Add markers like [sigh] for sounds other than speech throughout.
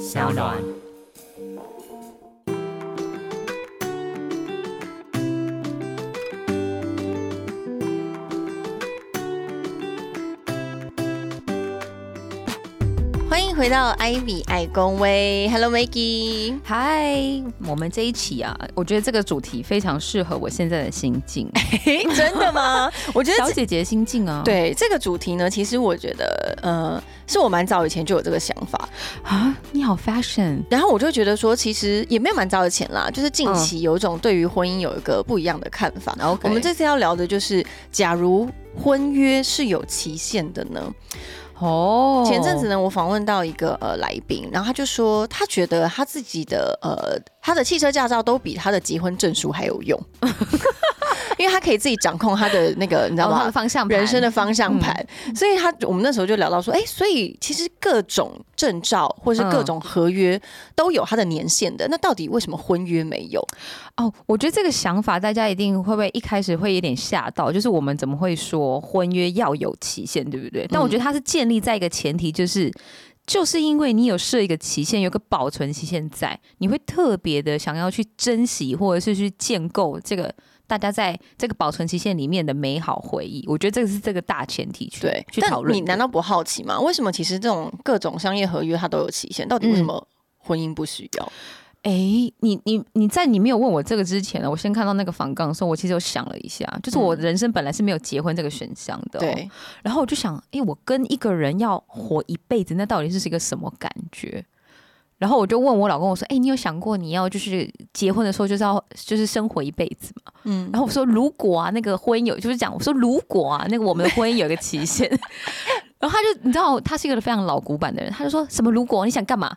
小暖。欢迎回到 Ivy 爱公威，Hello Maggie，嗨，我们这一期啊，我觉得这个主题非常适合我现在的心境，[laughs] 真的吗？[laughs] 我觉得小姐姐的心境啊，对这个主题呢，其实我觉得，呃，是我蛮早以前就有这个想法，啊，你好 fashion，然后我就觉得说，其实也没有蛮早以前啦，就是近期有一种对于婚姻有一个不一样的看法。OK 我们这次要聊的就是，假如婚约是有期限的呢？哦。前阵子呢，我访问到一个呃来宾，然后他就说，他觉得他自己的呃他的汽车驾照都比他的结婚证书还有用，因为他可以自己掌控他的那个，[laughs] 你知道吗他的？方向盘人生的方向盘，所以他我们那时候就聊到说，哎、所以其实各种证照或是各种合约都有它的年限的，那到底为什么婚约没有？哦，我觉得这个想法大家一定会不会一开始会有点吓到，就是我们怎么会说婚约要有期限，对不对？但我觉得它是建立在一个前提，就是。就是因为你有设一个期限，有个保存期限在，你会特别的想要去珍惜，或者是去建构这个大家在这个保存期限里面的美好回忆。我觉得这个是这个大前提去对，去讨论。你难道不好奇吗？为什么其实这种各种商业合约它都有期限，到底为什么婚姻不需要？哎，你你你在你没有问我这个之前呢，我先看到那个访纲的时候，我其实有想了一下，就是我人生本来是没有结婚这个选项的、，哦对，然后我就想，哎，我跟一个人要活一辈子，那到底是一个什么感觉？然后我就问我老公，我说，哎，你有想过你要就是结婚的时候就是要就是生活一辈子吗？嗯，然后我说，如果啊，那个婚姻有，就是讲，我说如果啊，那个我们的婚姻有一个期限，[laughs] 然后他就你知道，他是一个非常老古板的人，他就说什么如果你想干嘛？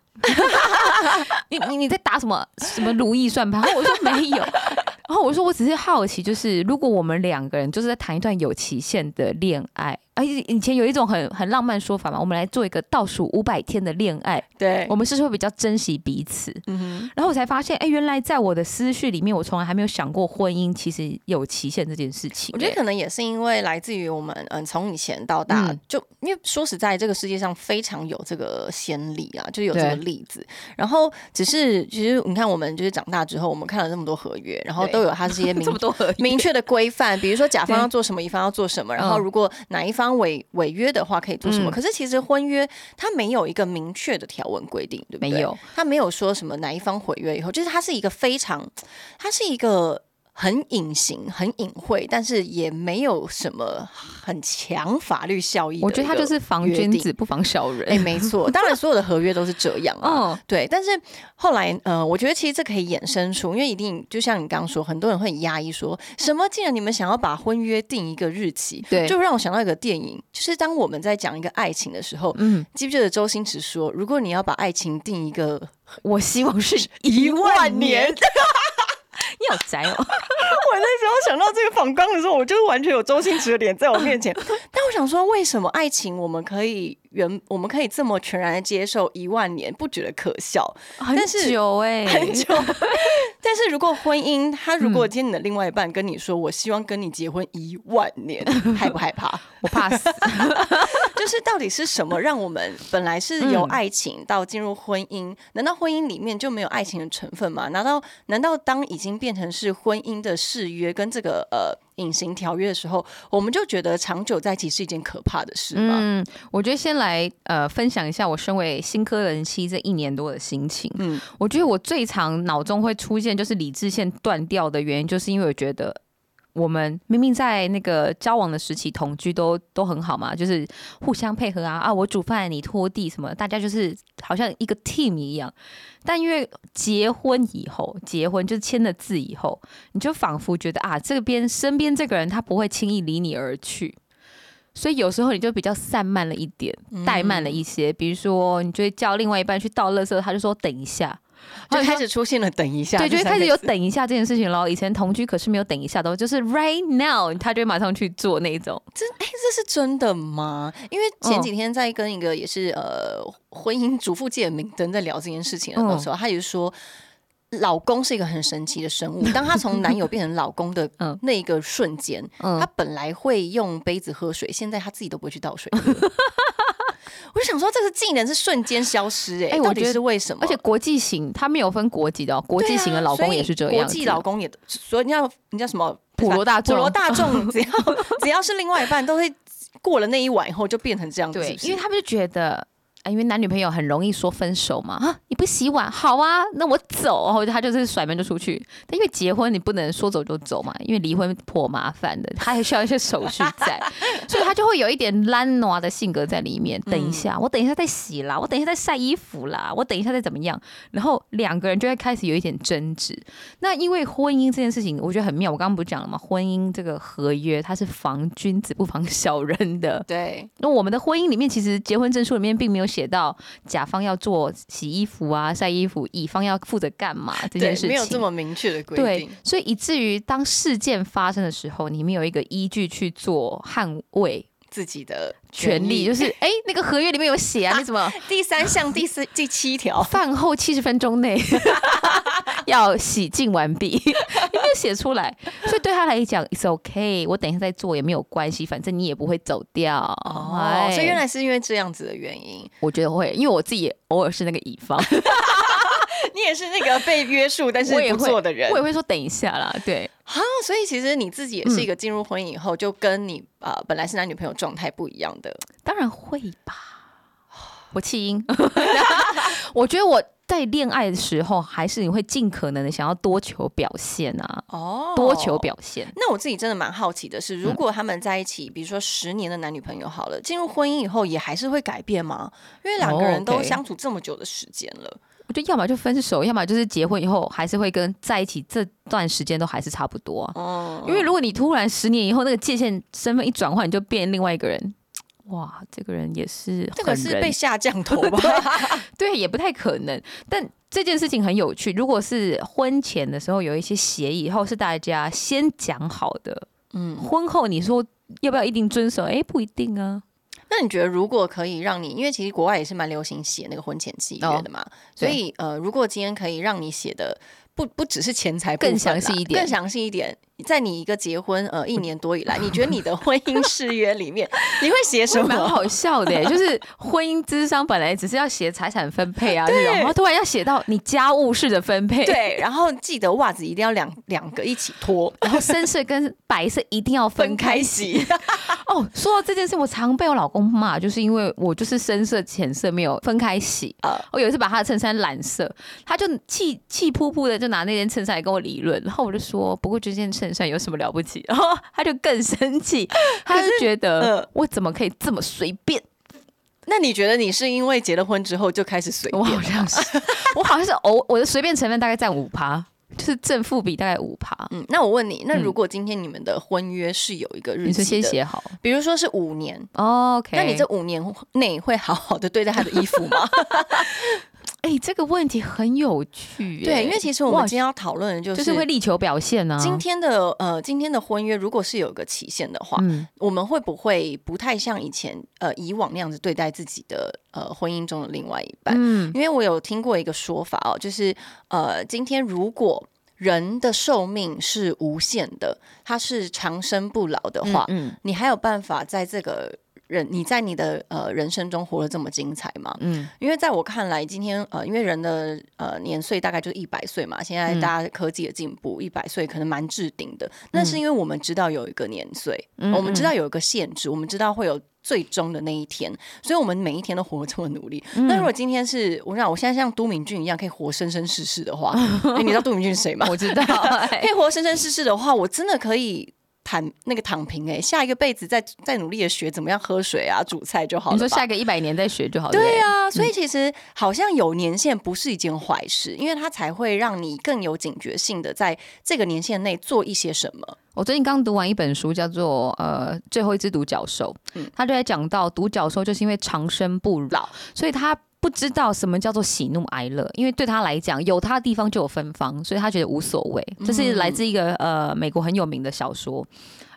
你你你在打什么什么如意算盘？[laughs] 然后我说没有，然后我说我只是好奇，就是如果我们两个人就是在谈一段有期限的恋爱，而且以前有一种很很浪漫说法嘛，我们来做一个倒数五百天的恋爱，对我，们是不是会比较珍惜彼此？嗯哼，然后我才发现，哎，原来在我的思绪里面，我从来还没有想过婚姻其实有期限这件事情。我觉得可能也是因为来自于我们，嗯，从以前到大，嗯就因为说实在，这个世界上非常有这个先例啊，就有这个例子。然后只是，其实你看，我们就是长大之后，我们看了这么多合约，然后都有它这些明 [laughs] 这么多合约明确的规范，比如说甲方要做什么，乙方要做什么，然后嗯如果哪一方违违约的话，可以做什么。嗯可是其实婚约它没有一个明确的条文规定，对不对？没有，它没有说什么哪一方毁约以后，就是它是一个非常，它是一个。很隐形、很隐晦，但是也没有什么很强法律效益我觉得他就是防君子不防小人。哎、没错，当然所有的合约都是这样啊。[laughs] 哦，对，但是后来，呃，我觉得其实这可以衍生出，因为一定就像你刚刚说，很多人会很压抑说，什么既然你们想要把婚约定一个日期，对就让我想到一个电影，就是当我们在讲一个爱情的时候，嗯，记不记得周星驰说，如果你要把爱情定一个我希望是一万年，[laughs] 你好宅哦。[laughs] 我那时候想到这个仿纲的时候，我就完全有周星驰的脸在我面前。[laughs] 但我想说，为什么爱情我们可以原我们可以这么全然的接受一万年，不觉得可笑？很但是久哎、[laughs] 很久。[laughs] 但是如果婚姻，他如果今天你的另外一半跟你说，我希望跟你结婚一万年，[laughs] 害不害怕？我怕死。就是到底是什么让我们本来是由嗯爱情到进入婚姻？难道婚姻里面就没有爱情的成分吗？难道难道当已经变成是婚姻的誓约跟这个呃隐形条约的时候，我们就觉得长久在一起是一件可怕的事吗？嗯，我觉得先来呃分享一下我身为新科人妻这一年多的心情。嗯，我觉得我最常脑中会出现就是理智线断掉的原因，就是因为我觉得。我们明明在那个交往的时期同居都都很好嘛，就是互相配合啊啊，我煮饭你拖地什么，大家就是好像一个 team 一样。但因为结婚以后，结婚就是签了字以后，你就仿佛觉得啊，这边身边这个人他不会轻易离你而去，所以有时候你就比较散漫了一点，怠慢了一些。比如说，你就会叫另外一半去倒垃圾，他就说等一下，就开始出现了等一下，对，就开始有等一下这件事情喽。以前同居可是没有等一下的哦，就是 right now，他就会马上去做那一种。这哎，这是真的吗？因为前嗯几天在跟一个也是呃婚姻主妇界的明灯在聊这件事情的时候，他也是说。老公是一个很神奇的生物，[laughs] 当他从男友变成老公的 [laughs] 嗯那一个瞬间，嗯他本来会用杯子喝水，现在他自己都不会去倒水喝。[laughs] 我就想说，这个技能是瞬间消失、哎、哎我觉得到底是为什么？而且国际型他没有分国籍的、哦，国际型的老公也是这样国际老公也，所以你要你叫什么？普罗大众普罗大众，[laughs] 只要只要是另外一半，都会过了那一晚以后就变成这样子，因为他们就觉得。啊，因为男女朋友很容易说分手嘛，啊，你不洗碗，好啊，那我走，然后他就是甩门就出去。但因为结婚你不能说走就走嘛，因为离婚颇麻烦的，他还需要一些手续在，所以他就会有一点懒惰的性格在里面。等一下，我等一下再洗啦，我等一下再晒衣服啦，我等一下再怎么样，然后两个人就会开始有一点争执。那因为婚姻这件事情，我觉得很妙。我刚刚不是讲了吗？婚姻这个合约它是防君子不防小人的。对，那我们的婚姻里面，其实结婚证书里面并没有写到甲方要做洗衣服啊、晒衣服，乙方要负责干嘛这件事情。没有这么明确的规对定。，所以以至于当事件发生的时候，你们有一个依据去做捍卫自己的权利，就是哎、那个合约里面有写啊，你怎么？第三项第四 [laughs] 第七条，饭后七十分钟内 [laughs] [laughs] 要洗净完毕，有没有写出来，所以对他来讲，it's okay，我等一下再做也没有关系，反正你也不会走掉。哦，哎。所以原来是因为这样子的原因，我觉得会，因为我自己也偶尔是那个乙方，你也是那个被约束但是我也会不做的人我也会说等一下啦，对，啊，所以其实你自己也是一个进入婚姻以后，就跟你呃本来是男女朋友状态不一样的。当然会吧。我弃婴，[laughs] 我觉得我在恋爱的时候，还是你会尽可能的想要多求表现啊，哦多求。表现。那我自己真的蛮好奇的是，如果他们在一起，比如说十年的男女朋友好了，进入婚姻以后也还是会改变吗？因为两个人哦都相处这么久的时间了，我觉得要么就分手，要么就是结婚以后还是会跟在一起这段时间都还是差不多、啊。哦，因为如果你突然十年以后那个界限身份一转换，你就变另外一个人，哇，这个人也是这个是被下降头吧？[laughs] 对，也不太可能。但这件事情很有趣，如果是婚前的时候有一些协议，以后是大家先讲好的，嗯，婚后你说要不要一定遵守？哎，不一定啊。那你觉得如果可以让你，因为其实国外也是蛮流行写那个婚前契约的嘛，所以呃，如果今天可以让你写的不不只是钱财更详细一点更详细一点，在你一个结婚呃一年多以来，你觉得你的 [laughs] 婚姻誓约里面你会写什么？[laughs] 蛮好笑的，就是婚姻之商本来只是要写财产分配啊这种，然后突然要写到你家务事的分配，，对，然后记得袜子一定要两两个一起脱，然后深色跟白色一定要分开洗。[laughs] 洗。哦，说到这件事，我常被我老公骂，就是因为我就是深色浅色没有分开洗。呃我有一次把他的衬衫染色，他就气气扑扑的就拿那件衬衫来跟我理论，然后我就说，不过这件衬衫有什么了不起？然后他就更生气，他就觉得呃我怎么可以这么随便？那你觉得你是因为结了婚之后就开始随我便我？好像是，我好像是偶我的随便成分大概占五趴，就是正负比大概五趴。嗯，那我问你，那嗯如果今天你们的婚约是有一个日你是期的，先写好比如说是五年，，OK？那你这五年内会好好的对待他的衣服吗？[laughs] 哎、这个问题很有趣耶，对，因为其实我们今天要讨论的就就是是会力求表现啊。今天的呃今天的婚约，如果是有一个期限的话，嗯，我们会不会不太像以前呃以往那样子对待自己的呃婚姻中的另外一半？嗯因为我有听过一个说法哦，就是呃今天如果人的寿命是无限的，它是长生不老的话，嗯你还有办法在这个人你在你的呃人生中活得这么精彩吗？嗯因为在我看来，今天呃，因为人的呃年岁大概就是一百岁嘛，现在嗯大家科技的进步，一百岁可能蛮置顶的。那是因为我们知道有一个年岁，嗯我们知道有一个限制，我们知道会有最终的那一天，所以我们每一天都活得这么努力。嗯那如果今天是我想我现在像都敏俊一样可以活生生世世的话，[laughs] 哎你知道都敏俊是谁吗？我知道，[laughs] 可以活生生世世的话，我真的可以。躺那个躺平哎、下一个辈子再再努力的学怎么样喝水啊、煮菜就好了。你说下个一百年再学就好了。对啊，所以其实好像有年限不是一件坏事，因为它才会让你更有警觉性的在这个年限内做一些什么。我最近刚读完一本书，叫做《呃最后一只独角兽》，嗯他就在讲到独角兽就是因为长生不老，所以他不知道什么叫做喜怒哀乐，因为对他来讲，有他的地方就有芬芳，所以他觉得无所谓。这是来自一个呃美国很有名的小说，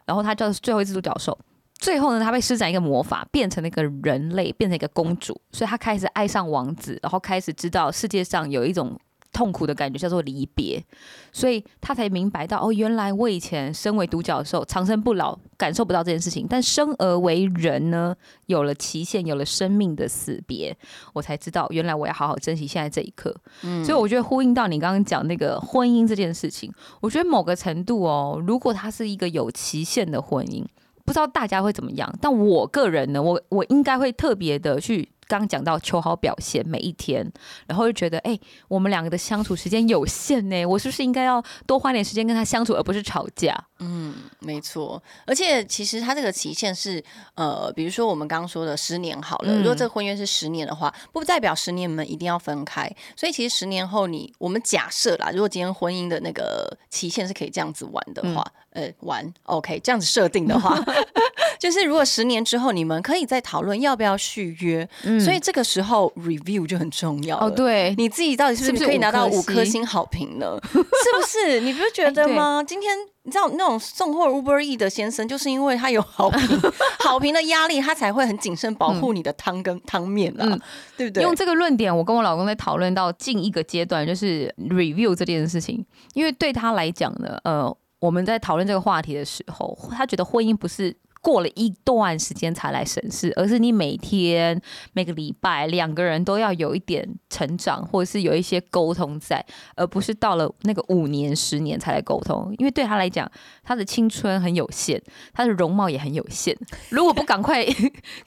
然后他叫最后一只独角兽。最后呢，他被施展一个魔法，变成了一个人类，变成一个公主，所以他开始爱上王子，然后开始知道世界上有一种痛苦的感觉叫做离别，所以他才明白到哦，原来我以前身为独角兽长生不老，感受不到这件事情，但生而为人呢，有了期限，有了生命的死别，我才知道原来我要好好珍惜现在这一刻。嗯，所以我觉得呼应到你刚刚讲那个婚姻这件事情，我觉得某个程度哦，如果它是一个有期限的婚姻，不知道大家会怎么样，但我个人呢，我我应该会特别的去。刚讲到求好表现每一天，然后就觉得哎，我们两个的相处时间有限呢，我是不是应该要多花点时间跟他相处，而不是吵架？嗯，没错。而且其实他这个期限是呃，比如说我们刚刚说的十年好了，如果这个婚约是十年的话，不代表十年你们一定要分开。所以其实十年后你我们假设啦，如果今天婚姻的那个期限是可以这样子玩的话，呃，玩 OK 这样子设定的话。[laughs] 就是如果十年之后你们可以再讨论要不要续约，所以这个时候 review 就很重要哦。对，你自己到底是不是可以拿到五颗星好评呢？[laughs] 是不是？你不是觉得吗？今天你知道那种送货 Uber E 的先生，就是因为他有好评，[laughs] 好评的压力，他才会很谨慎保护你的汤跟汤面啊，对不对？用这个论点，我跟我老公在讨论到近一个阶段，就是 review 这件事情，因为对他来讲呢，呃，我们在讨论这个话题的时候，他觉得婚姻不是。过了一段时间才来审视，而是你每天每个礼拜两个人都要有一点成长，或者是有一些沟通在，而不是到了那个五年十年才来沟通。因为对他来讲，他的青春很有限，他的容貌也很有限。如果不赶快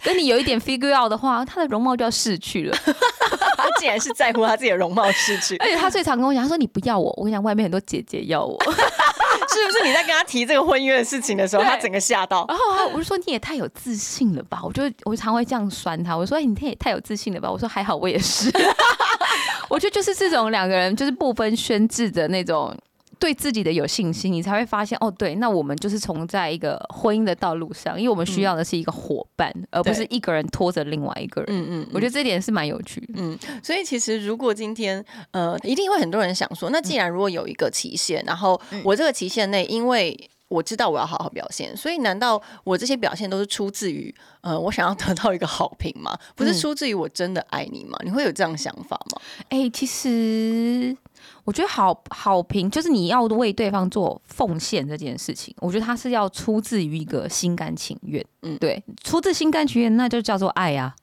跟你有一点 figure out 的话，他的容貌就要逝去了。[laughs] 他竟然是在乎他自己的容貌逝去，[laughs] 而且他最常跟我讲，他说你不要我，我跟你讲，外面很多姐姐要我。[laughs] 是不是你在跟他提这个婚约的事情的时候，他整个吓到？然后我就说你也太有自信了吧！我就我常会这样酸他，我说你也太有自信了吧！我说还好我也是，[laughs] 我觉得就是这种两个人就是不分宣制的那种。对自己的有信心，你才会发现哦，对，那我们就是从在一个婚姻的道路上，因为我们需要的是一个伙伴，而不是一个人拖着另外一个人。嗯嗯，我觉得这点是蛮有趣的。嗯，所以其实如果今天呃，一定会很多人想说，那既然如果有一个期限，然后我这个期限内，因为我知道我要好好表现，所以难道我这些表现都是出自于呃，我想要得到一个好评吗？不是出自于我真的爱你吗？你会有这样想法吗？哎，其实。我觉得好好评就是你要为对方做奉献这件事情，我觉得他是要出自于一个心甘情愿，嗯，对，出自心甘情愿，那就叫做爱啊。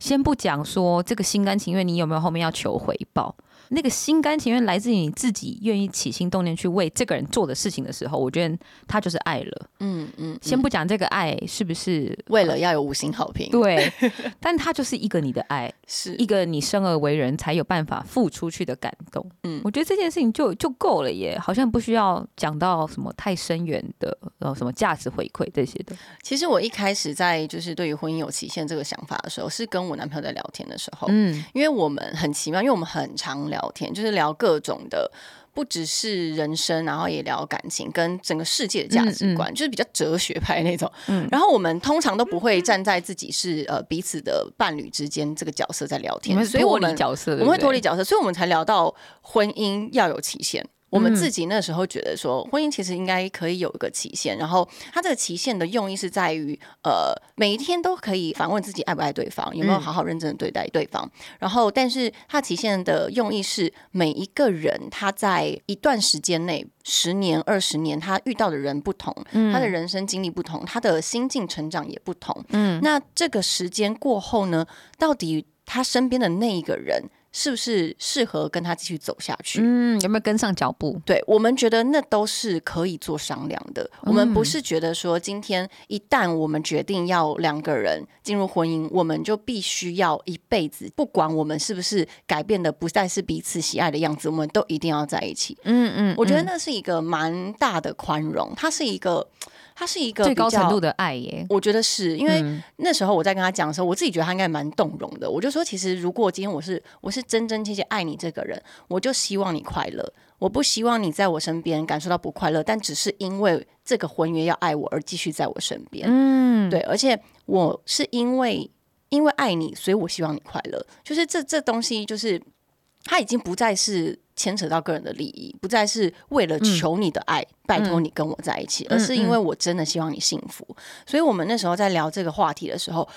先不讲说这个心甘情愿，你有没有后面要求回报？那个心甘情愿来自于你自己愿意起心动念去为这个人做的事情的时候，我觉得他就是爱了。嗯嗯，先不讲这个爱是不是为了要有五星好评，[laughs] 对，但他就是一个你的爱，是一个你生而为人才有办法付出去的感动。嗯，我觉得这件事情就就够了耶，好像不需要讲到什么太深远的，然后，什么价值回馈这些的。其实我一开始在就是对于婚姻有期限这个想法的时候，是跟我男朋友在聊天的时候，嗯，因为我们很奇妙，因为我们很常聊。天就是聊各种的，不只是人生，然后也聊感情跟整个世界的价值观，就是比较哲学派那种。嗯，然后我们通常都不会站在自己是呃彼此的伴侣之间这个角色在聊天，所以我们角色我们会脱离角色，所以我们才聊到婚姻要有期限。我们自己那时候觉得说，婚姻其实应该可以有一个期限，然后它这个期限的用意是在于，呃，每一天都可以反问自己爱不爱对方，有没有好好认真的对待对方。然后，但是它期限的用意是，每一个人他在一段时间内，十年、二十年，他遇到的人不同，他的人生经历不同，他的心境成长也不同。嗯，那这个时间过后呢，到底他身边的那一个人？是不是适合跟他继续走下去？嗯，有没有跟上脚步？对我们觉得那都是可以做商量的。我们不是觉得说今天一旦我们决定要两个人进入婚姻，我们就必须要一辈子，不管我们是不是改变的不再是彼此喜爱的样子，我们都一定要在一起。嗯嗯，我觉得那是一个蛮大的宽容，它是一个。他是一个最高程度的爱耶，我觉得是因为那时候我在跟他讲的时候，我自己觉得他应该蛮动容的。我就说，其实如果今天我是我是真真切切爱你这个人，我就希望你快乐，我不希望你在我身边感受到不快乐，但只是因为这个婚约要爱我而继续在我身边。嗯，对，而且我是因为因为爱你，所以我希望你快乐。就是这这东西，就是他已经不再是。牵扯到个人的利益，不再是为了求你的爱，拜托你跟我在一起，而是因为我真的希望你幸福。所以，我们那时候在聊这个话题的时候，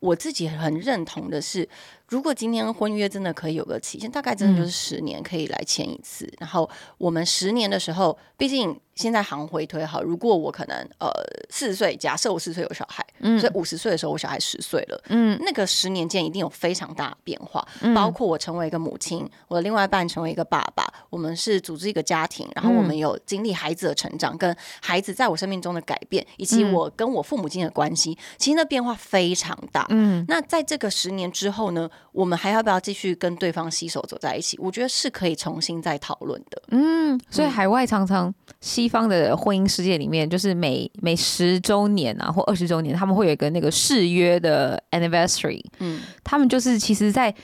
我自己很认同的是，如果今天婚约真的可以有个期限，大概真的就是十年可以来签一次。然后我们十年的时候，毕竟现在行回推好，如果我可能呃四十岁，假设我四十岁有小孩，所以五十岁的时候我小孩十岁了，嗯，那个十年间一定有非常大的变化，包括我成为一个母亲，我的另外一半成为一个爸爸，我们是组织一个家庭，然后我们有经历孩子的成长，跟孩子在我生命中的改变，以及我跟我父母亲的关系，其实那变化非常大。嗯，那在这个十年之后呢？我们还要不要继续跟对方携手走在一起？我觉得是可以重新再讨论的。嗯，所以海外常常西方的婚姻世界里面，就是每每十周年啊或二十周年，他们会有一个那个誓约的 anniversary。嗯，他们就是其实在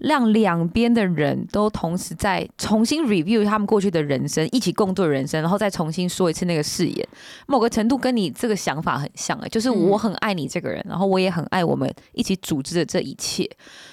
让两边的人都同时在重新 review 他们过去的人生，一起共度人生，然后再重新说一次那个誓言。某个程度跟你这个想法很像哎，就是我很爱你这个人，然后我也很爱我们一起组织的这一切。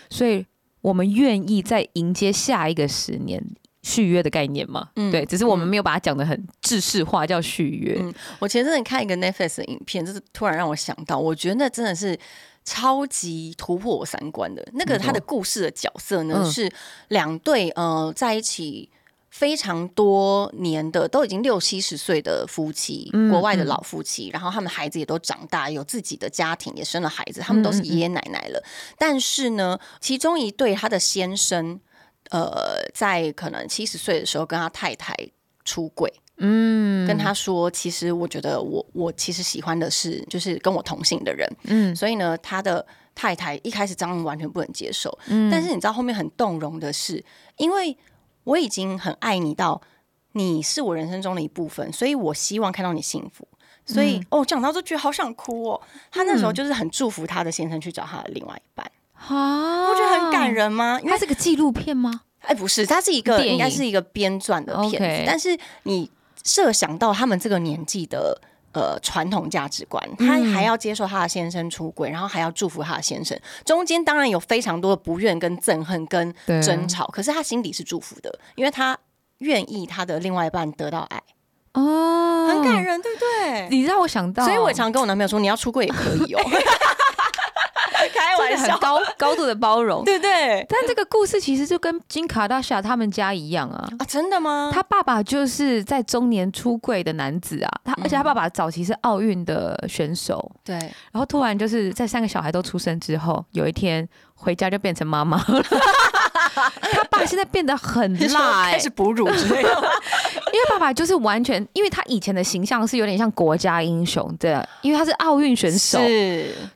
所以我们愿意再迎接下一个十年续约的概念吗？嗯，对，只是我们没有把它讲的很制式化，叫续约。嗯，我前阵子看一个 Netflix 的影片，就是突然让我想到，我觉得那真的是超级突破我三观的。那个他的故事的角色呢，是两对呃在一起。非常多年的都已经六七十岁的夫妻，国外的老夫妻，然后他们孩子也都长大，有自己的家庭，也生了孩子，他们都是爷爷奶奶了。但是呢，其中一对他的先生，呃，在可能七十岁的时候跟他太太出轨，嗯，跟他说，其实我觉得我我其实喜欢的是就是跟我同性的人，嗯，所以呢，他的太太一开始张完全不能接受，嗯，但是你知道后面很动容的是，因为。我已经很爱你到你是我人生中的一部分，所以我希望看到你幸福。所以哦，讲到就觉得好想哭哦。他那时候就是很祝福他的先生去找他的另外一半，啊，不觉得很感人吗？它是个纪录片吗？哎，不是，它是一个应该是一个编撰的片子。但是你设想到他们这个年纪的。呃，传统价值观，他还要接受他的先生出轨，然后还要祝福他的先生，中间当然有非常多的不愿、跟憎恨、跟争吵，可是他心底是祝福的，因为他愿意他的另外一半得到爱，哦，很感人，对不对？你让我想到，所以我常跟我男朋友说，你要出柜也可以哦。[laughs] [laughs] 开玩笑，高高度的包容，对对。但这个故事其实就跟金卡大夏他们家一样啊啊，真的吗？他爸爸就是在中年出柜的男子啊，他而且他爸爸早期是奥运的选手，对。然后突然就是在三个小孩都出生之后，有一天回家就变成妈妈。[laughs] 他爸现在变得很 [laughs] 辣，开始哺乳之类的。因为爸爸就是完全，因为他以前的形象是有点像国家英雄的，因为他是奥运选手，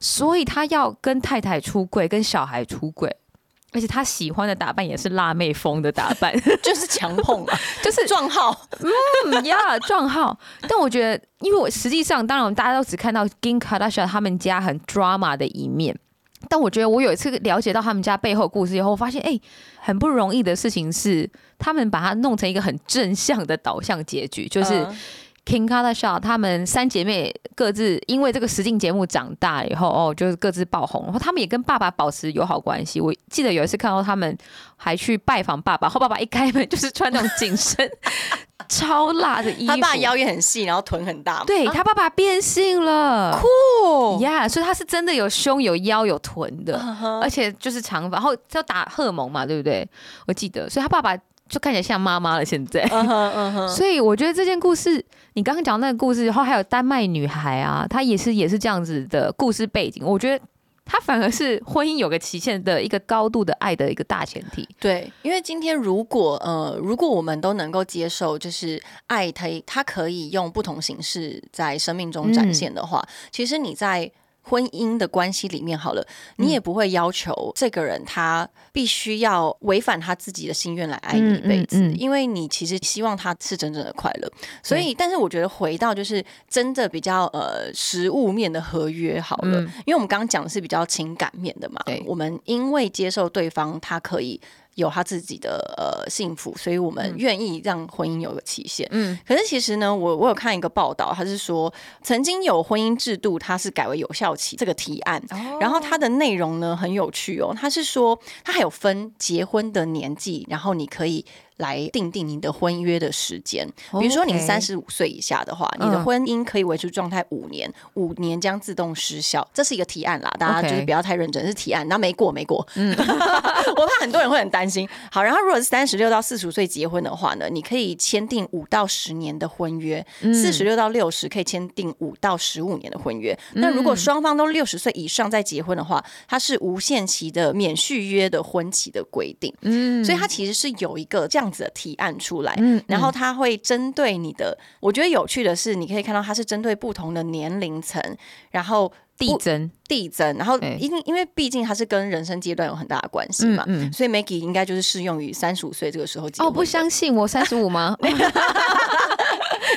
所以他要跟太太出柜，跟小孩出柜，而且他喜欢的打扮也是辣妹风的打扮，[laughs] 就是强碰啊，[laughs] 就是撞号，嗯呀，撞号。但我觉得，因为我实际上，当然我们大家都只看到金卡达 a 他们家很 drama 的一面。但我觉得我有一次了解到他们家背后故事以后，我发现哎，很不容易的事情是，他们把它弄成一个很正向的导向结局，就是 King Kardashian 他们三姐妹各自因为这个实境节目长大以后，哦，就是各自爆红，然后他们也跟爸爸保持友好关系。我记得有一次看到他们还去拜访爸爸，后爸爸一开门就是穿那种紧身。超辣的衣服，他爸腰也很细，然后臀很大。对他爸爸变性了，酷呀！所以他是真的有胸、有腰、有臀的，而且就是长发，然后要打荷尔蒙嘛，对不对？我记得，所以他爸爸就看起来像妈妈了。现在，[laughs] 所以我觉得这件故事，你刚刚讲那个故事，然后还有丹麦女孩啊，她也是也是这样子的故事背景，我觉得。它反而是婚姻有个期限的一个高度的爱的一个大前提。对，因为今天如果呃，如果我们都能够接受，就是爱它，它可以用不同形式在生命中展现的话，其实你在。婚姻的关系里面好了，你也不会要求这个人他必须要违反他自己的心愿来爱你一辈子，因为你其实希望他是真正的快乐。所以，但是我觉得回到就是真的比较呃实物面的合约好了，因为我们刚刚讲的是比较情感面的嘛，我们因为接受对方，他可以。有他自己的呃幸福，所以我们愿意让婚姻有个期限。嗯，可是其实呢，我我有看一个报道，他是说曾经有婚姻制度，它是改为有效期这个提案，然后它的内容呢很有趣哦，他是说他还有分结婚的年纪，然后你可以。来定定你的婚约的时间。比如说你三十五岁以下的话，你的嗯婚姻可以维持状态五年，五年将自动失效。这是一个提案啦，大家就是不要太认真，是提案，那没过没过。嗯，[laughs] 我怕很多人会很担心。好，然后如果是三十六到四十五岁结婚的话呢，你可以签订五到十年的婚约；嗯四十六到六十可以签订五到十五年的婚约。那如果双方都六十岁以上再结婚的话，它是无限期的免续约的婚期的规定。嗯所以它其实是有一个这样子的提案出来，嗯然后它会针对你的。我觉得有趣的是，你可以看到它是针对不同的年龄层，然后递增，递增，然后对。因因为毕竟它是跟人生阶段有很大的关系嘛，嗯嗯所以 Maggie 应该就是适用于三十五岁这个时候结婚哦，不相信我三十五吗？[laughs] [laughs]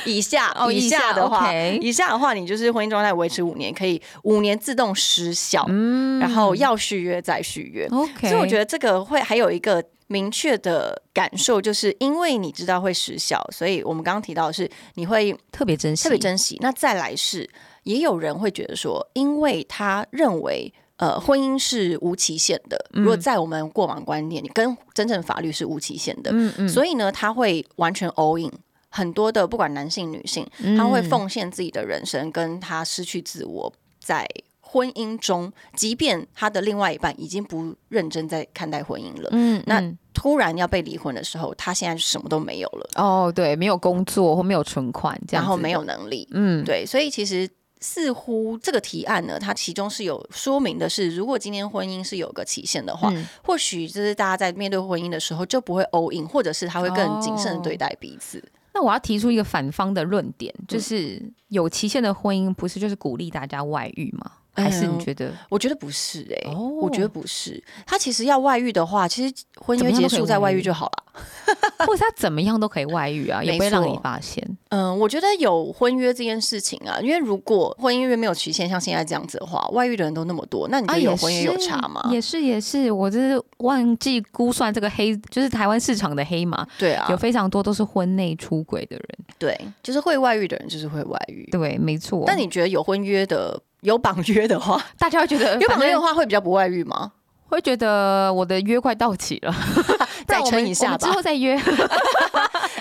以下以哦以下下的话以下的话，你就是婚姻状态维持五年，可以五年自动失效，嗯。然后要续约再续约。OK，所以我觉得这个会还有一个明确的感受，就是因为你知道会失效，所以我们刚刚提到的是你会特别珍惜，特别珍惜。那再来是，也有人会觉得说，因为他认为。呃，婚姻是无期限的。如果在我们过往观念，你跟真正法律是无期限的，嗯嗯，所以呢，他会完全 all in。很多的不管男性女性，他会奉献自己的人生，跟他失去自我，在婚姻中，即便他的另外一半已经不认真在看待婚姻了，嗯，那嗯突然要被离婚的时候，他现在什么都没有了，哦，对，没有工作或没有存款，这样然后没有，能力，嗯，对，所以其实。似乎这个提案呢，它其中是有说明的是，如果今天婚姻是有个期限的话，嗯或许就是大家在面对婚姻的时候就不会 all in，或者是他会更谨慎对待彼此。那我要提出一个反方的论点，嗯就是有期限的婚姻不是就是鼓励大家外遇吗？还是你觉得？我觉得不是哎、哦我觉得不是。他其实要外遇的话，其实婚约结束再外外遇遇就好了。[laughs] 或者他怎么样都可以外遇啊，也不会让你发现。嗯，我觉得有婚约这件事情啊，因为如果婚姻约没有期限，像现在这样子的话，外遇的人都那么多，那你觉啊，得有婚约有差吗？也是也是，我就是忘记估算这个黑，就是台湾市场的黑马，对啊有，非常多都是婚内出轨的人。对，就是会外遇的人就是会外遇。对，没错。但你觉得有婚约的、有绑约的话，[laughs] 大家会觉得有绑约的话会比较不外遇吗？会觉得我的约快到期了，[laughs] 再撑一下吧之后。再约。[laughs]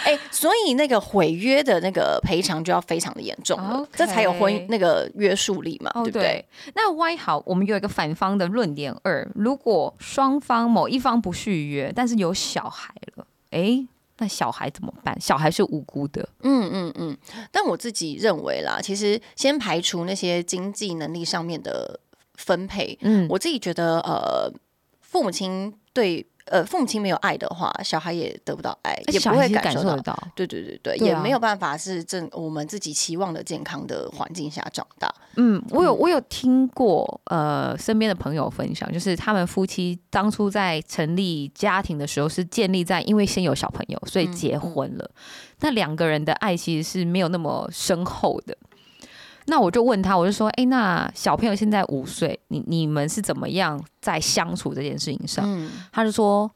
哎、所以那个毁约的那个赔偿就要非常的严重了这才有婚那个约束力嘛，哦，对不对？那 Y 好，我们有一个反方的论点二，如果双方某一方不续约，但是有小孩了，诶，那小孩怎么办？小孩是无辜的，嗯嗯嗯，但我自己认为啦，其实先排除那些经济能力上面的分配，嗯，我自己觉得呃，父母亲对呃父母亲没有爱的话，小孩也得不到爱，也不会感受到受得。到。对对对对，也没有办法是正我们自己期望的健康的环境下长大。嗯，我有我有听过，呃，身边的朋友分享，就是他们夫妻当初在成立家庭的时候，是建立在因为先有小朋友，所以结婚了。那两个人的爱其实是没有那么深厚的。那我就问他，我就说，哎、那小朋友现在五岁，你你们是怎么样在相处这件事情上？嗯，他就说，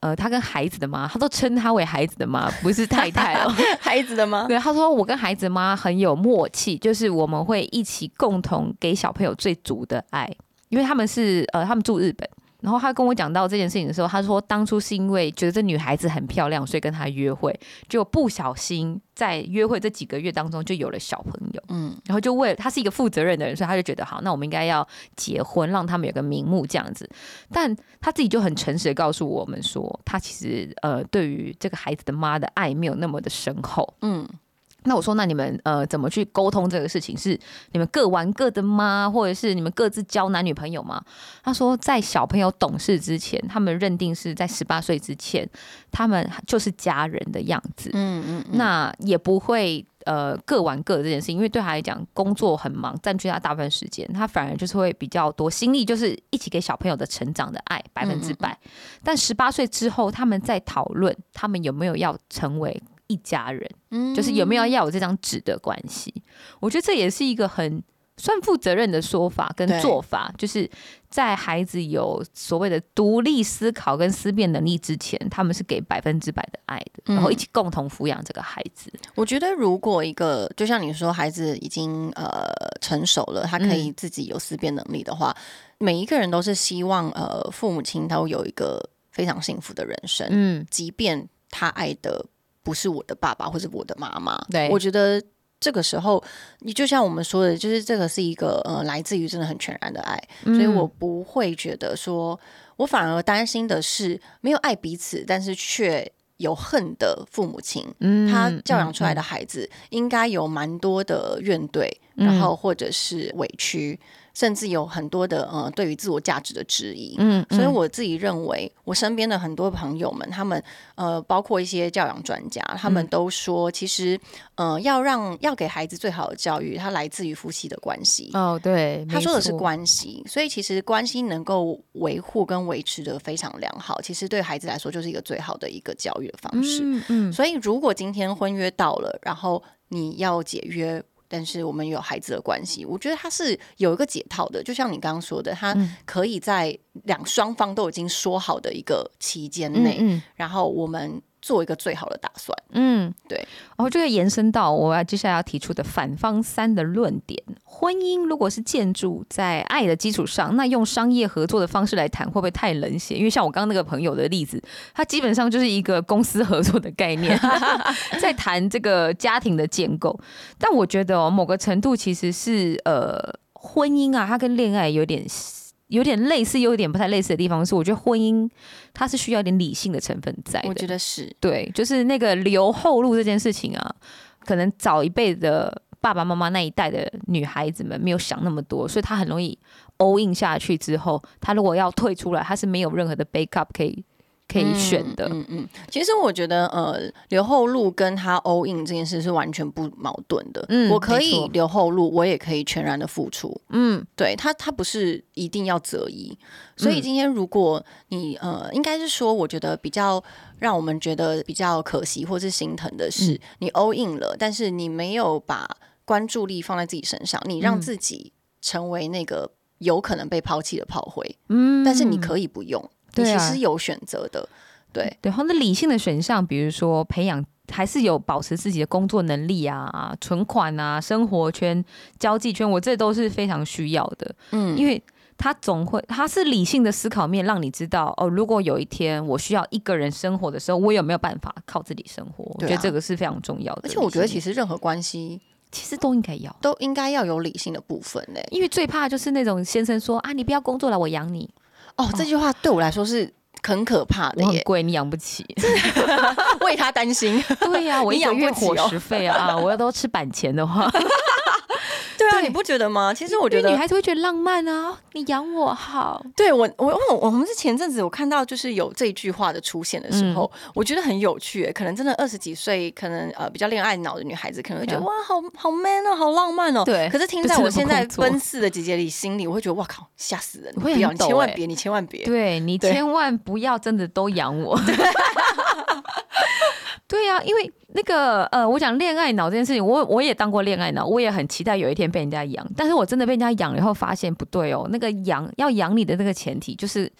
呃，他跟孩子的妈，他都称他为孩子的妈，不是太太哦。[laughs] 孩子的妈？对，他说我跟孩子妈很有默契，就是我们会一起共同给小朋友最足的爱，因为他们是呃，他们住日本。然后他跟我讲到这件事情的时候，他说当初是因为觉得这女孩子很漂亮，所以跟她约会，就不小心在约会这几个月当中就有了小朋友。嗯然后就为了他是一个负责任的人，所以他就觉得好，那我们应该要结婚，让他们有个名目这样子。但他自己就很诚实的告诉我们说，他其实呃对于这个孩子的妈的爱没有那么的深厚。嗯，那我说，那你们呃怎么去沟通这个事情？是你们各玩各的吗？或者是你们各自交男女朋友吗？他说，在小朋友懂事之前，他们认定是在十八岁之前，他们就是家人的样子。嗯嗯嗯，那也不会呃各玩各的这件事情，因为对他来讲，工作很忙，占据他大部分时间，他反而就是会比较多心力，就是一起给小朋友的成长的爱百分之百。但十八岁之后，他们在讨论他们有没有要成为一家人，嗯就是有没有要有这张纸的关系。我觉得这也是一个很。算负责任的说法跟做法，就是在孩子有所谓的独立思考跟思辨能力之前，他们是给百分之百的爱的，然后一起共同抚养这个孩子。我觉得，如果一个就像你说，孩子已经呃成熟了，他可以自己有思辨能力的话，每一个人都是希望呃父母亲都有一个非常幸福的人生，嗯，即便他爱的不是我的爸爸或者我的妈妈。对。我觉得这个时候，你就像我们说的，就是这个是一个呃来自于真的很全然的爱，所以我不会觉得说，我反而担心的是没有爱彼此，但是却有恨的父母亲。嗯他教养出来的孩子应该有蛮多的怨怼，嗯。然后或者是委屈，甚至有很多的呃对于自我价值的质疑。嗯，所以我自己认为，我身边的很多朋友们，他们呃，包括一些教养专家，他嗯们都说，其实呃，要让要给孩子最好的教育，它来自于夫妻的关系。哦，对，他说的是关系，所以其实关系能够维护跟维持的非常良好，其实对孩子来说就是一个最好的一个教育的方式。嗯嗯，所以，如果今天婚约到了，然后你要解约，但是我们有孩子的关系，我觉得他是有一个解套的。就像你刚刚说的，它嗯可以在两双方都已经说好的一个期间内，嗯然后我们做一个最好的打算。嗯，对。然后这个延伸到我要接下来要提出的反方三的论点：婚姻如果是建筑在爱的基础上，那用商业合作的方式来谈，会不会太冷血？因为像我刚刚那个朋友的例子，他基本上就是一个公司合作的概念，[laughs] 在谈这个家庭的建构。但我觉得哦，某个程度其实是呃，婚姻啊，它跟恋爱有点。有点类似，又有点不太类似的地方是，我觉得婚姻它是需要一点理性的成分在的。我觉得是，对，就是那个留后路这件事情啊，可能早一辈的爸爸妈妈那一代的女孩子们没有想那么多，所以她很容易 all in 下去之后，她如果要退出来，她是没有任何的 backup 可以可以选的。嗯嗯，其实我觉得，呃，留后路跟他 all in 这件事是完全不矛盾的。嗯我可以留后路，我也可以全然的付出。嗯对他，他不是一定要择一。所以嗯今天如果你呃，应该是说，我觉得比较让我们觉得比较可惜或是心疼的是，嗯你 all in 了，但是你没有把关注力放在自己身上，你让嗯自己成为那个有可能被抛弃的炮灰。嗯但是你可以不用，你对啊其实有选择的。对，对，然后那理性的选项，比如说培养。还是有保持自己的工作能力啊、存款啊、生活圈、交际圈，我这都是非常需要的。嗯，因为他总会，他是理性的思考面，让你知道哦，如果有一天我需要一个人生活的时候，我有没有办法靠自己生活？我觉得这个是非常重要的。而且我觉得其实实任何关系其实都应该要，都应该要有理性的部分嘞。因为最怕就是那种先生说啊，你不要工作了，我养你，哦，这句话对我来说是很可怕的耶，很贵，你养不起。[laughs] 为他担心。对呀、[laughs] 我一个月养不起哦伙食费啊，啊我要都吃板钱的话，[laughs] 对啊，你不觉得吗？其实我觉得女，孩子会觉得浪漫啊，你养我好。对我我我我们是前阵子我看到就是有这句话的出现的时候，嗯我觉得很有趣耶。可能真的二十几岁，可能呃比较恋爱脑的女孩子，可能会觉得、哇，好好 man 哦，好浪漫哦。对可是听在我现在奔四的姐姐里心里，我会觉得哇靠，吓死人！你会不要，你千万别，你千万别。对你千万不要真的都养我。[laughs] [laughs] 对呀、因为那个呃，我讲恋爱脑这件事情，我我也当过恋爱脑，我也很期待有一天被人家养，但是我真的被人家养了以后，发现不对哦，那个养要养你的那个前提就是。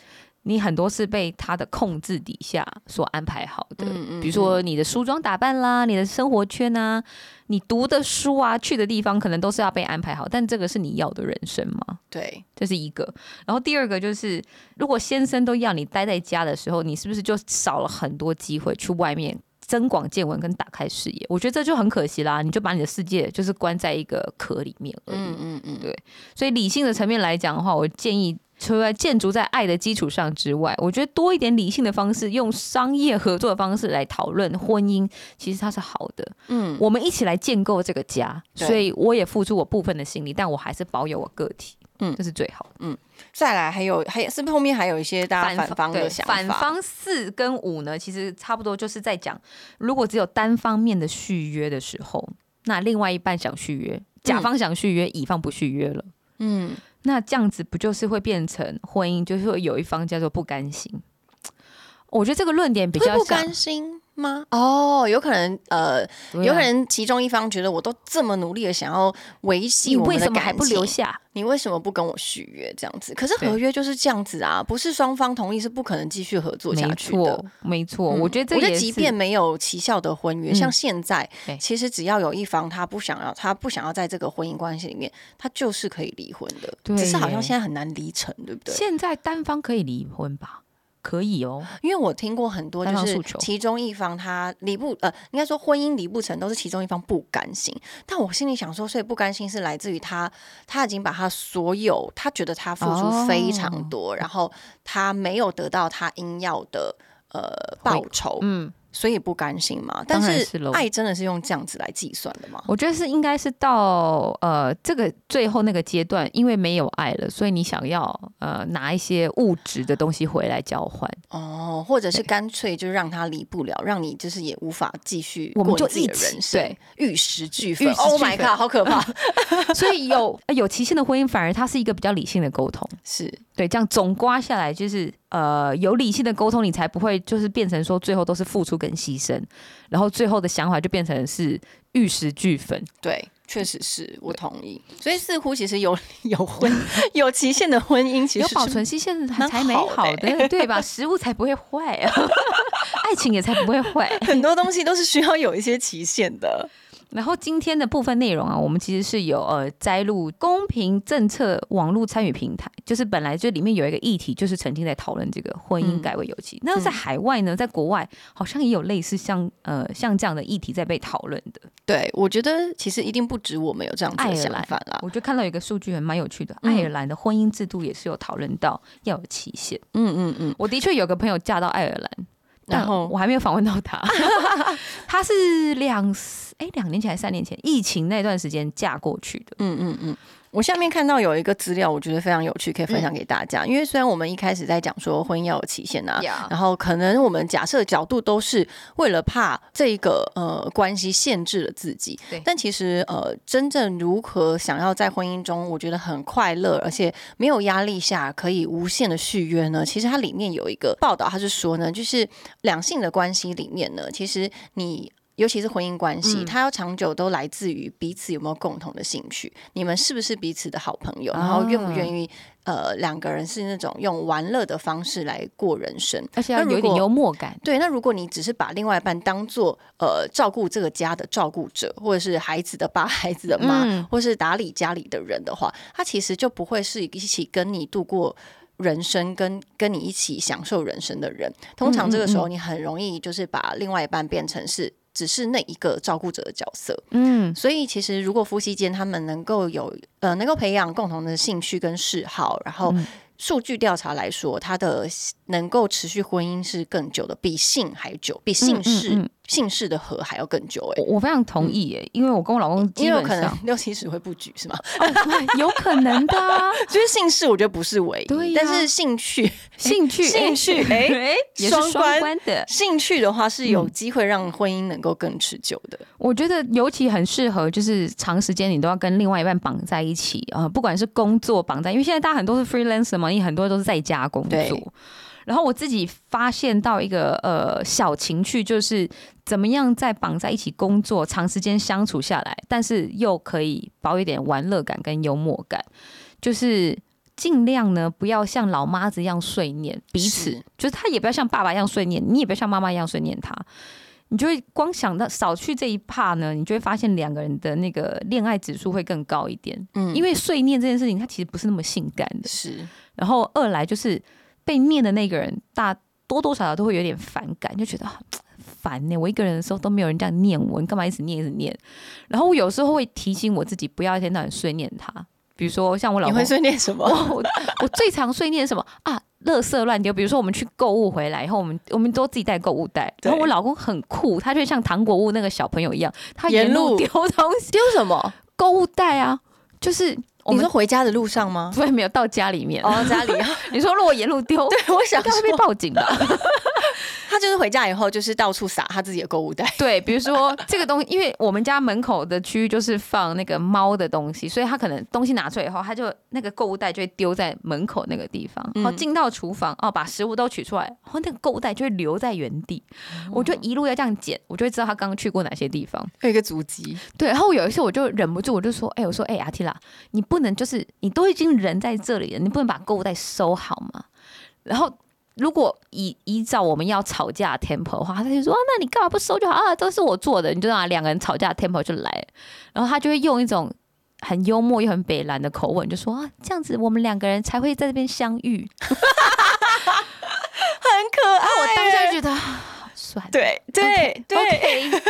你很多是被他的控制底下所安排好的，嗯嗯比如说你的梳妆打扮啦，你的生活圈啊，你读的书啊，去的地方，可能都是要被安排好。但这个是你要的人生吗？对，这是一个。然后第二个就是，如果先生都要你待在家的时候，你是不是就少了很多机会去外面增广见闻跟打开视野？我觉得这就很可惜啦，你就把你的世界就是关在一个壳里面而已。嗯嗯嗯，对所以理性的层面来讲的话，我建议。除了建筑在爱的基础上之外，我觉得多一点理性的方式，用商业合作的方式来讨论婚姻，其实它是好的。嗯，我们一起来建构这个家，所以我也付出我部分的心力，但我还是保有我个体，嗯这是最好的。再来还有还有是不是后面还有一些大家反方的想法？反方四跟五呢，其实差不多就是在讲，如果只有单方面的续约的时候，那另外一半想续约，甲方想续约，乙方不续约了，嗯，那这样子不就是会变成婚姻，就是会有一方叫做不甘心。我觉得这个论点比较像不甘心吗？哦，有可能，呃，啊有可能其中一方觉得我都这么努力的想要维系你我们的为什么还不留下？你为什么不跟我续约这样子？可是合约就是这样子啊，不是双方同意是不可能继续合作下去的错。，没错，嗯我觉得这我觉得即便没有奇效的婚约，嗯像现在，其实只要有一方他不想要，他不想要在这个婚姻关系里面，他就是可以离婚的。对只是好像现在很难离成，对不对？现在单方可以离婚吧？可以哦。因为我听过很多，就是其中一方他离不呃，应该说婚姻离不成，都是其中一方不甘心。但我心里想说，所以不甘心是来自于他，他已经把他所有，他觉得他付出非常多，然后他没有得到他应要的呃报酬，嗯，所以不甘心嘛。但是爱真的是用这样子来计算的吗？我觉得是应该是到呃这个最后那个阶段，因为没有爱了，所以你想要呃拿一些物质的东西回来交换，哦，或者是干脆就让他离不了，让你就是也无法继续我们就过你自己的人生对，玉石俱焚。Oh my god，好可怕！[laughs] 所以有呃有期限的婚姻反而它是一个比较理性的沟通。是对，这样总刮下来就是呃有理性的沟通，你才不会就是变成说最后都是付出跟牺牲，然后最后的想法就变成是玉石俱焚。对，确实是我同意。所以似乎其实有 [laughs] 有婚 [laughs] 有期限的婚姻，其实有保存期限蛮才美好的，对吧？食物才不会坏啊，[laughs] 爱情也才不会坏。很多东西都是需要有一些期限的。然后今天的部分内容啊，我们其实是有呃摘录公平政策网络参与平台，就是本来就里面有一个议题，就是曾经在讨论这个婚姻嗯改为有期。那在海外呢，在国外好像也有类似像呃像这样的议题在被讨论的。对，我觉得其实一定不止我们有这样想法啦。我就看到一个数据还蛮有趣的，嗯爱尔兰的婚姻制度也是有讨论到要有期限。嗯嗯嗯，我的确有个朋友嫁到爱尔兰，但然后我还没有访问到他。[laughs] [laughs] 他是两哎两年前还是三年前疫情那段时间嫁过去的。嗯嗯嗯。我下面看到有一个资料，我觉得非常有趣，可以分享给大家。因为虽然我们一开始在讲说婚姻要有期限啊，呀然后可能我们假设角度都是为了怕这个呃关系限制了自己对，但其实呃真正如何想要在婚姻中，我觉得很快乐，而且没有压力下可以无限的续约呢？其实它里面有一个报道，它是说呢，就是两性的关系里面呢，其实你。尤其是婚姻关系，嗯。它要长久都来自于彼此有没有共同的兴趣，你们是不是彼此的好朋友，然后愿不愿意呃两个人是那种用玩乐的方式来过人生，而且？要有点幽默感。对，那如果你只是把另外一半当做呃照顾这个家的照顾者，或者是孩子的爸、孩子的妈，嗯。或是打理家里的人的话，他其实就不会是一起跟你度过。人生跟跟你一起享受人生的人，通常这个时候你很容易就是把另外一半变成是只是那一个照顾者的角色。嗯，所以其实如果夫妻间他们能够有呃能够培养共同的兴趣跟嗜好，然后嗯。数据调查来说，他的能够持续婚姻是更久的，比性还久，比姓氏、嗯嗯姓氏的和还要更久哎、我我非常同意耶，因为我跟我老公基因为有可能本上六七十会不举是吗？有可能的啊 [laughs] 就是姓氏我觉得不是唯一，但是兴趣 [laughs] 兴趣兴趣哎哎 [laughs] 也是双关的。兴趣的话是有嗯机会让婚姻能够更持久的。我觉得尤其很适合，就是长时间你都要跟另外一半绑在一起啊、呃不管是工作绑在，因为现在大家很多是 freelancer 嘛，你很多都是在家工作。然后我自己发现到一个呃小情趣，就是怎么样在绑在一起工作，长时间相处下来，但是又可以保有一点玩乐感跟幽默感，就是尽量呢不要像老妈子一样碎念彼此是，就是他也不要像爸爸一样碎念，你也不要像妈妈一样碎念他。你就会光想到少去这一趴呢，你就会发现两个人的那个恋爱指数会更高一点。嗯因为碎念这件事情，它其实不是那么性感的。是然后二来就是被念的那个人，大多多少少都会有点反感，就觉得啊烦呢、我一个人的时候都没有人这样念我，你干嘛一直念一直念？然后我有时候会提醒我自己，不要一天到晚碎念他。比如说像我老公你会，碎念什么？[laughs] 我我最常碎念什么啊？垃圾乱丢。比如说我们去购物回来以后，我们我们都自己带购物袋，然后我老公很酷，他就像糖果屋那个小朋友一样，他沿路丢东西，丢什么？[laughs] 购物袋啊，就是我们你说回家的路上吗？不会没有到家里面。哦，家里。[laughs] 你说如果沿路丢，[laughs] 对，我想应该会被说，报警吧？[laughs] 他就是回家以后，就是到处撒他自己的购物袋。对，比如说这个东西，因为我们家门口的区域就是放那个猫的东西，所以他可能东西拿出来以后，他就那个购物袋就会丢在门口那个地方，然后嗯进到厨房哦，把食物都取出来，然后那个购物袋就会留在原地，我就一路要这样捡，我就会知道他刚刚去过哪些地方。有一个足迹，对，然后有一次我就忍不住，我就说，哎、我说，哎、阿提拉，你不能就是你都已经人在这里了，你不能把购物袋收好吗？然后如果依依照我们要吵架的 tempo 的话，他就说、啊那你干嘛不收就好啊？都是我做的，你就让两个人吵架 tempo 就来了，然后他就会用一种。很幽默又很北蓝的口吻，就说啊，这样子我们两个人才会在这边相遇。[laughs] 很可爱。我当下就觉得。算对对对。[laughs]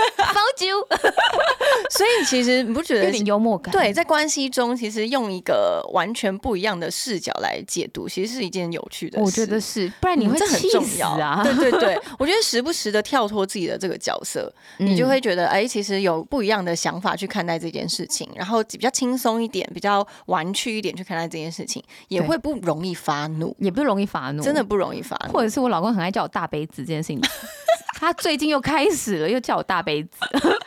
所以其实你不觉得有点幽默感？对，在关系中，其实用一个完全不一样的视角来解读，其实是一件有趣的事。我觉得是，不然你会气死啊！对对对，[laughs] 我觉得时不时的跳脱自己的这个角色，你就会觉得，哎，其实有不一样的想法去看待这件事情，然后比较轻松一点，比较玩趣一点去看待这件事情，也会不容易发怒，也不容易发怒，真的不容易发怒。或者是我老公很爱叫我大杯子这件事情。[laughs] 他最近又开始了，又叫我大杯子。[laughs]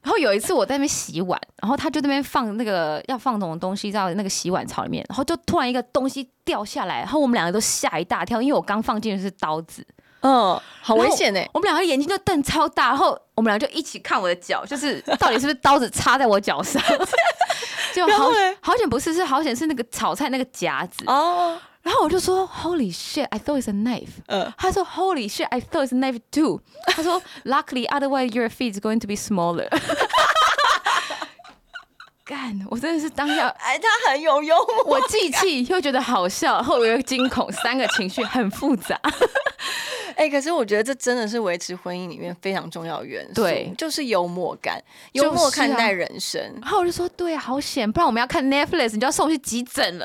然后有一次我在那边洗碗，然后他就那边放那个要放什么东西在那个洗碗槽里面，然后就突然一个东西掉下来，然后我们两个都吓一大跳，因为我刚放进的是刀子，嗯，好危险呢。我们两个眼睛就瞪超大，然后我们俩就一起看我的脚，就是到底是不是刀子插在我脚上？[laughs] 就好好险不是，是好险是那个炒菜那个夹子哦。然后我就说，Holy shit! I thought it's a knife. 嗯，他说，Holy shit! I thought it's a knife too. 他说，Luckily, otherwise your feet is going to be smaller. 干，我真的是当下，哎，他很有幽默，我既气又觉得好笑，后又惊恐，三个情绪很复杂。哎，可是我觉得这真的是维持婚姻里面非常重要的元素，对，就是幽默感，幽默看待人生。然后我就说，对啊，好险，不然我们要看 Netflix，你就要送去急诊了。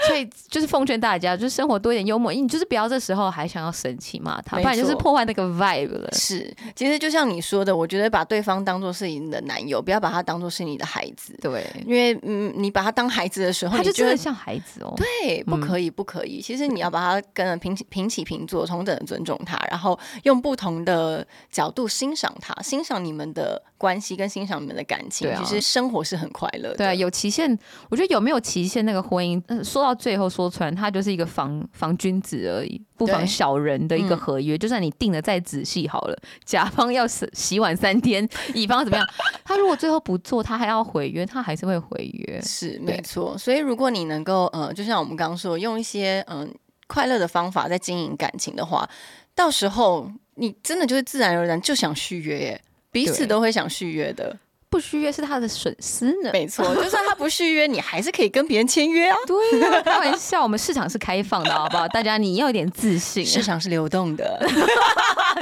[laughs] 所以就是奉劝大家，就是生活多一点幽默，你就是不要这时候还想要生气骂他，不然就是破坏那个 vibe 了。是，其实就像你说的，我觉得把对方当做是你的男友，不要把他当做是你的孩子。对，因为嗯，你把他当孩子的时候，他就真的像孩子哦。对，不可以，不可以。其实你要把他跟平起平起平坐，同等的尊重他，然后用不同的角度欣赏他，欣赏你们的关系，跟欣赏你们的感情。其实生活是很快乐的。对啊，有期限，我觉得有没有期限，那个婚姻，嗯，说到。最后说穿，他就是一个防防君子而已，不防小人的一个合约。就算你定的再仔细好了，甲方要洗洗碗三天，乙方怎么样？[laughs] 他如果最后不做，他还要毁约，他还是会毁约。是没错。所以如果你能够，呃，就像我们刚刚说，用一些嗯快乐的方法在经营感情的话，到时候你真的就是自然而然就想续约，耶，彼此都会想续约的。不续约是他的损失呢。没错，就算他不续约，你还是可以跟别人签约啊。对啊，开玩笑，我们市场是开放的，好不好？大家你要有点自信，市场是流动的。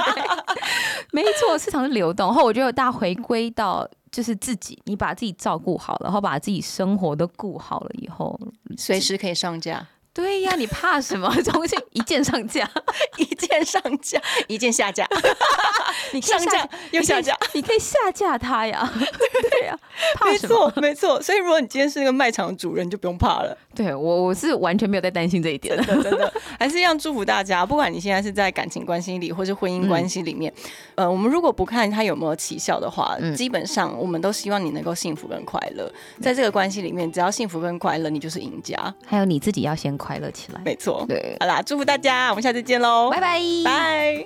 [laughs] 没错，市场是流动。然后我觉得大家回归到就是自己，你把自己照顾好了，然后把自己生活都顾好了以后，随时可以上架。对呀，你怕什么？[laughs] 东西一键 [laughs] 上架，一键 [laughs] 上架，一键下架。你上架又下架，你可以下架他呀。对呀，没错没错。所以如果你今天是那个卖场主人，你就不用怕了。对我我是完全没有在担心这一点的，真的。还是一样祝福大家，不管你现在是在感情关系里，或是婚姻关系里面，呃，我们如果不看他有没有奇效的话，基本上我们都希望你能够幸福跟快乐。在这个关系里面，只要幸福跟快乐，你就是赢家。还有你自己要先快乐起来。没错，对，好啦，祝福大家，我们下次见喽，拜拜，拜。